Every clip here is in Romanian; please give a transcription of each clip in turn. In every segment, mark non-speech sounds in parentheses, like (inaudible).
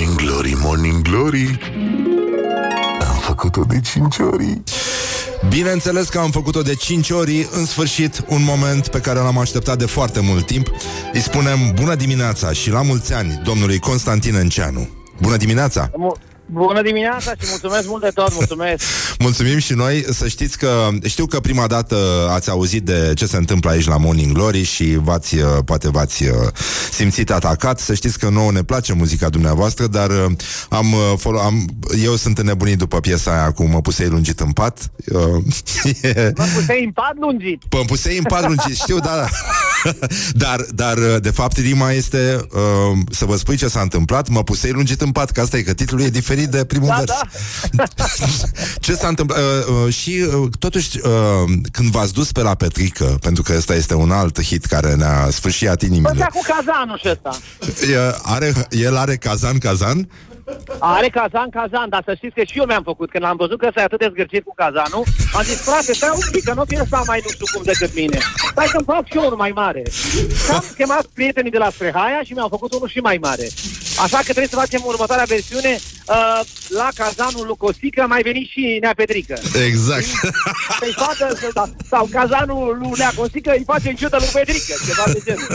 Morning Glory, Morning Glory. Am făcut-o de 5 ori. Bineînțeles că am făcut-o de 5 ori. În sfârșit, un moment pe care l-am așteptat de foarte mult timp. Îi spunem bună dimineața și la mulți ani Domnului Constantin Înceanu Bună dimineața! Bună dimineața și mulțumesc mult de tot, mulțumesc! Mulțumim și noi, să știți că știu că prima dată ați auzit de ce se întâmplă aici la Morning Glory și v-ați, uh, poate v-ați uh, simțit atacat. Să știți că nouă ne place muzica dumneavoastră, dar uh, am, am, eu sunt înnebunit după piesa aia cu Mă pusei lungit în pat. (laughs) Mă pusei în pat lungit. Mă pusei în pat lungit, știu, da, da. (laughs) (laughs) dar, dar, de fapt, rima este uh, să vă spui ce s-a întâmplat, mă pusei lungit în pat, că asta e, că titlul e diferit diferit de primul da, vers. Da. (laughs) Ce s-a întâmplat? Uh, uh, și uh, totuși, uh, când v-ați dus pe la Petrică, pentru că ăsta este un alt hit care ne-a sfârșit inimile. Păi cu cazanul și ăsta. Are, el are cazan, cazan? Are cazan, cazan, dar să știți că și eu mi-am făcut. Când am văzut că s-a atât de zgârcit cu cazanul, am zis, frate, stai un pic, că nu fie să mai nu știu cum decât mine. Stai să-mi fac și eu unul mai mare. Și am chemat prietenii de la Sprehaia și mi-au făcut unul și mai mare. Așa că trebuie să facem următoarea versiune uh, la cazanul lui Cosică mai veni și Nea Petrică. Exact. Să-i facă, sau, sau cazanul lui Nea Cosică îi face în ciudă lui Petrică, ceva de genul.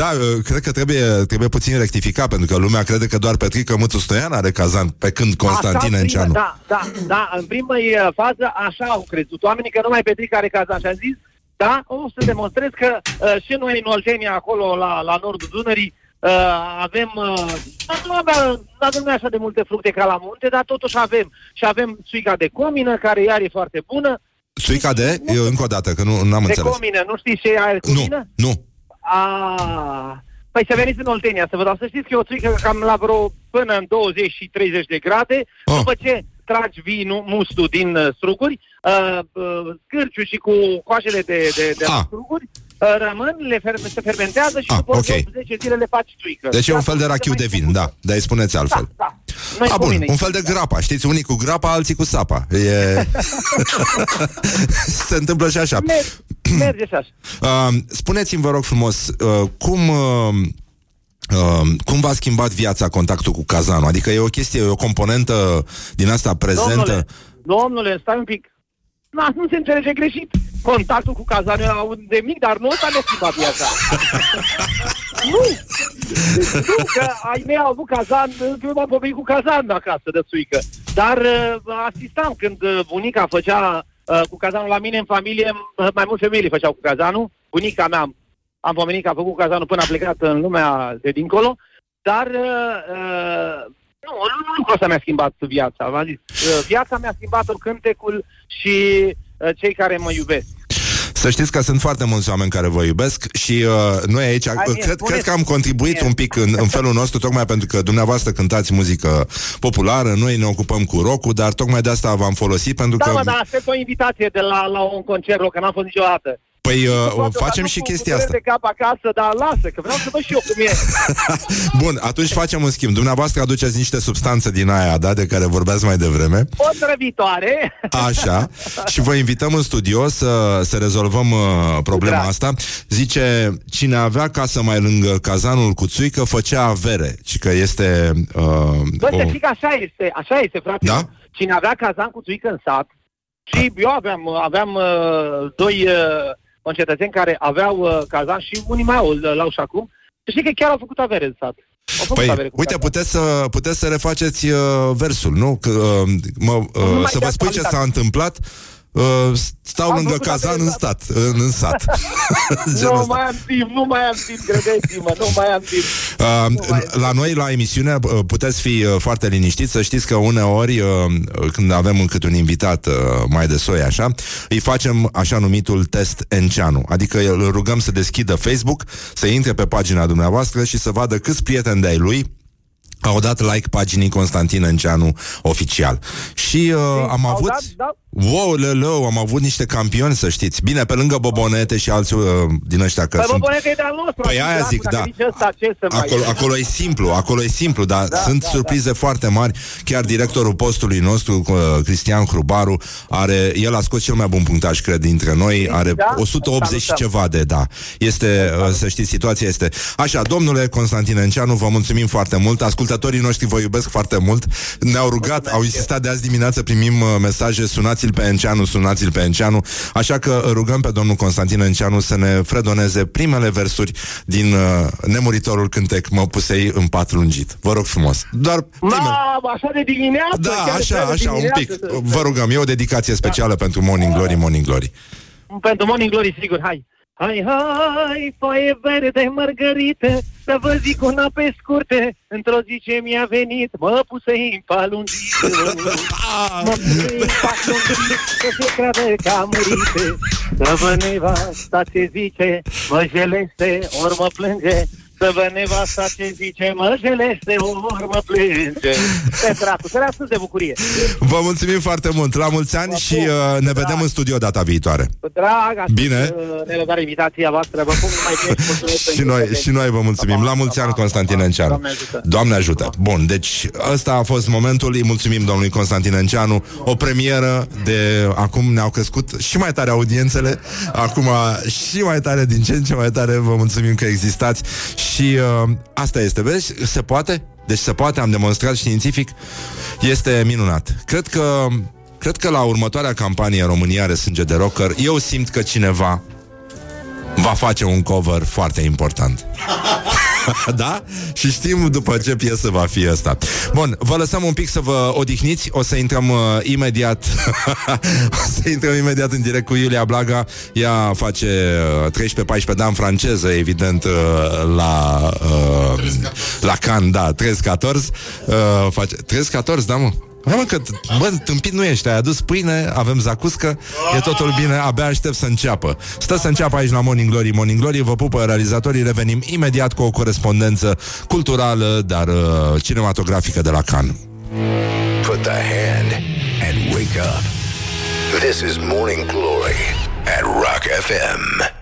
Da, uh, cred că trebuie, trebuie puțin rectificat, pentru că lumea crede că doar Petrică Mățu Stoian are cazan, pe când Constantin Enceanu. Da, da, da, în primă uh, fază așa au crezut oamenii că numai Petrică are cazan și am zis da, o să demonstrez că uh, și noi în Oltenia, acolo la, la nordul Dunării, Uh, avem, uh, nu avem, avem așa de multe fructe ca la munte, dar totuși avem. Și avem țuica de comină, care iar e foarte bună. Țuica de? Eu încă o dată, că nu am de înțeles. De comină, nu știți ce are comină? Nu, nu. A, păi să veniți în Oltenia să vă dau să știți că e o țuică cam la vreo până în 20 și 30 de grade, oh. după ce tragi vinul, mustul din uh, struguri, uh, uh, scârciu și cu coajele de, de, de ah. struguri, Uh, rămân, le fer- se fermentează și ah, după okay. 10 zile le faci tuică. Deci e un fel de rachiu de vin, da, dar îi spuneți altfel. Da, da. Noi A, bun, un fel de grapa, știți, unii cu grapa, alții cu sapa. E... (laughs) se întâmplă și așa. Merge, merge și așa. (clears throat) Uh, spuneți-mi, vă rog frumos, uh, cum... Uh, Uh, cum v-a schimbat viața contactul cu cazanul? Adică e o chestie, e o componentă din asta prezentă? Domnule, domnule stai un pic. Nu, nu se înțelege greșit. Contactul cu cazanul era de mic, dar nu ăsta ne schimba viața. (laughs) nu! Deci, nu, că ai mei au avut cazan, eu m-am pomenit cu cazan acasă de suică. Dar uh, asistam când uh, bunica făcea uh, cu cazanul la mine în familie, uh, mai multe familii făceau cu cazanul. Bunica mea am, am pomenit că a făcut cazanul până a plecat în lumea de dincolo. Dar uh, uh nu, nu, nu asta mi-a schimbat viața. V-am zis. Uh, viața mi-a schimbat-o cântecul și uh, cei care mă iubesc. Să știți că sunt foarte mulți oameni care vă iubesc și uh, noi aici, Hai, uh, cred, cred că am contribuit mie. un pic în, în felul nostru, tocmai pentru că dumneavoastră cântați muzică populară, noi ne ocupăm cu rock dar tocmai de asta v-am folosit pentru da, că... Da, dar aștept o invitație de la, la un concert rock, că n-am fost niciodată. Păi uh, facem și chestia asta. de cap acasă, dar lasă, că vreau să văd și eu cum e. (laughs) Bun, atunci facem un schimb. Dumneavoastră aduceți niște substanțe din aia, da, de care vorbeați mai devreme. Potrăvitoare. Așa. (laughs) Și vă invităm în studio să, să rezolvăm uh, problema Drag. asta. Zice, cine avea casă mai lângă cazanul cu țuică, făcea avere. Și că este... Uh, Bă, o... să că așa este, așa este, frate. Da? Cine avea cazan cu țuică în sat, și eu aveam, aveam uh, doi... Uh, concetățeni care aveau uh, cazan și unii mai au, l-au și acum. Știi că chiar au făcut avere în sat. Păi, uite, puteți să, puteți să refaceți uh, versul, nu? Că, uh, mă, uh, să vă spui ce s-a întâmplat Uh, stau Am lângă cazan în stat, în, în sat. (laughs) (laughs) nu mai am timp, nu mai am timp, credeți-mă, nu mai am timp. Uh, mai la noi, la emisiune, uh, puteți fi uh, foarte liniștiți, să știți că uneori, uh, când avem încât un invitat uh, mai de soi, așa, îi facem așa numitul test Enceanu, adică îl rugăm să deschidă Facebook, să intre pe pagina dumneavoastră și să vadă câți prieteni de-ai lui au dat like paginii Constantin Înceanu oficial. Și uh, am avut dat, da. Wow, lălău, am avut niște campioni, să știți. Bine, pe lângă Bobonete și alții uh, din ăștia că Păi sunt... Bobonete e de-al nostru. Păi adică, aia zic, dacă da. zice ăsta, ce să mai- Acolo, acolo e simplu, acolo e simplu, dar da, sunt da, surprize da. foarte mari. Chiar directorul postului nostru, uh, Cristian Hrubaru, are, el a scos cel mai bun punctaj, cred, dintre noi, are Da? 180 și Salutăm. ceva de, da. Este, uh, să știți, situația este. Așa, domnule Constantin Enceanu, vă mulțumim foarte mult. Ascultătorii noștri vă iubesc foarte mult. Ne-au rugat, au insistat de azi dimineață, primim uh, mesaje, sunați-l pe Enceanu, sunați-l pe Enceanu. Așa că uh, rugăm pe domnul Constantin Enceanu să ne fredoneze primele versuri din uh, nemuritorul cântec Mă pusei în pat lungit. Vă rog frumos. Doar primele. Mamă, așa de dimineață? Da, chiar de așa, de așa, un dimineață pic. să- Vă rugăm, e o dedicație specială pentru Morning Glory, Morning Glory. Pentru Morning Glory, sigur, hai. Hai, hai, foaie verde mărgărite, să vă zic una pe scurte, într-o zi ce mi-a venit, mă puse în palungit, (laughs) mă puse în palungit, să se creadă că am murit, să vă nevasta ce zice, mă jeleste, ori mă plânge, să vă nevasta ce zice, mă jeleste, ori mă plânge. Pe dracu, să de bucurie. Vă mulțumim foarte mult. La mulți ani și uh, ne vedem în studio data viitoare. Cu drag, aștept, Bine. uh, nerăbdare invitația voastră. Vă pun mai bine și (laughs) mulțumesc Și noi, și noi vă mulțumim. La mulți ani, Constantin Enceanu. Doamne ajută. Doamne ajută. Bun, deci ăsta a fost momentul. Îi mulțumim domnului Constantin Enceanu. O premieră de... Acum ne-au crescut și mai tare audiențele. Acum și mai tare, din ce în ce mai tare. Vă mulțumim că existați. Și uh, asta este, vezi? Se poate? Deci se poate, am demonstrat științific. Este minunat. Cred că Cred că la următoarea campanie România are sânge de rocker Eu simt că cineva Va face un cover foarte important (laughs) (laughs) Da? Și știm după ce piesă va fi asta. Bun, vă lăsăm un pic să vă odihniți. O să intrăm uh, imediat (laughs) O să intrăm imediat în direct cu Iulia Blaga. Ea face uh, 13-14 de ani franceză Evident uh, La uh, La Cannes, da, 13-14 uh, face, 13-14, da mă Hai mă că, bă, tâmpit nu ești, ai adus pâine, avem zacuscă, e totul bine, abia aștept să înceapă. Stă să înceapă aici la Morning Glory, Morning Glory, vă pupă realizatorii, revenim imediat cu o corespondență culturală, dar uh, cinematografică de la Cannes. Put the hand and wake up. This is Morning Glory at Rock FM.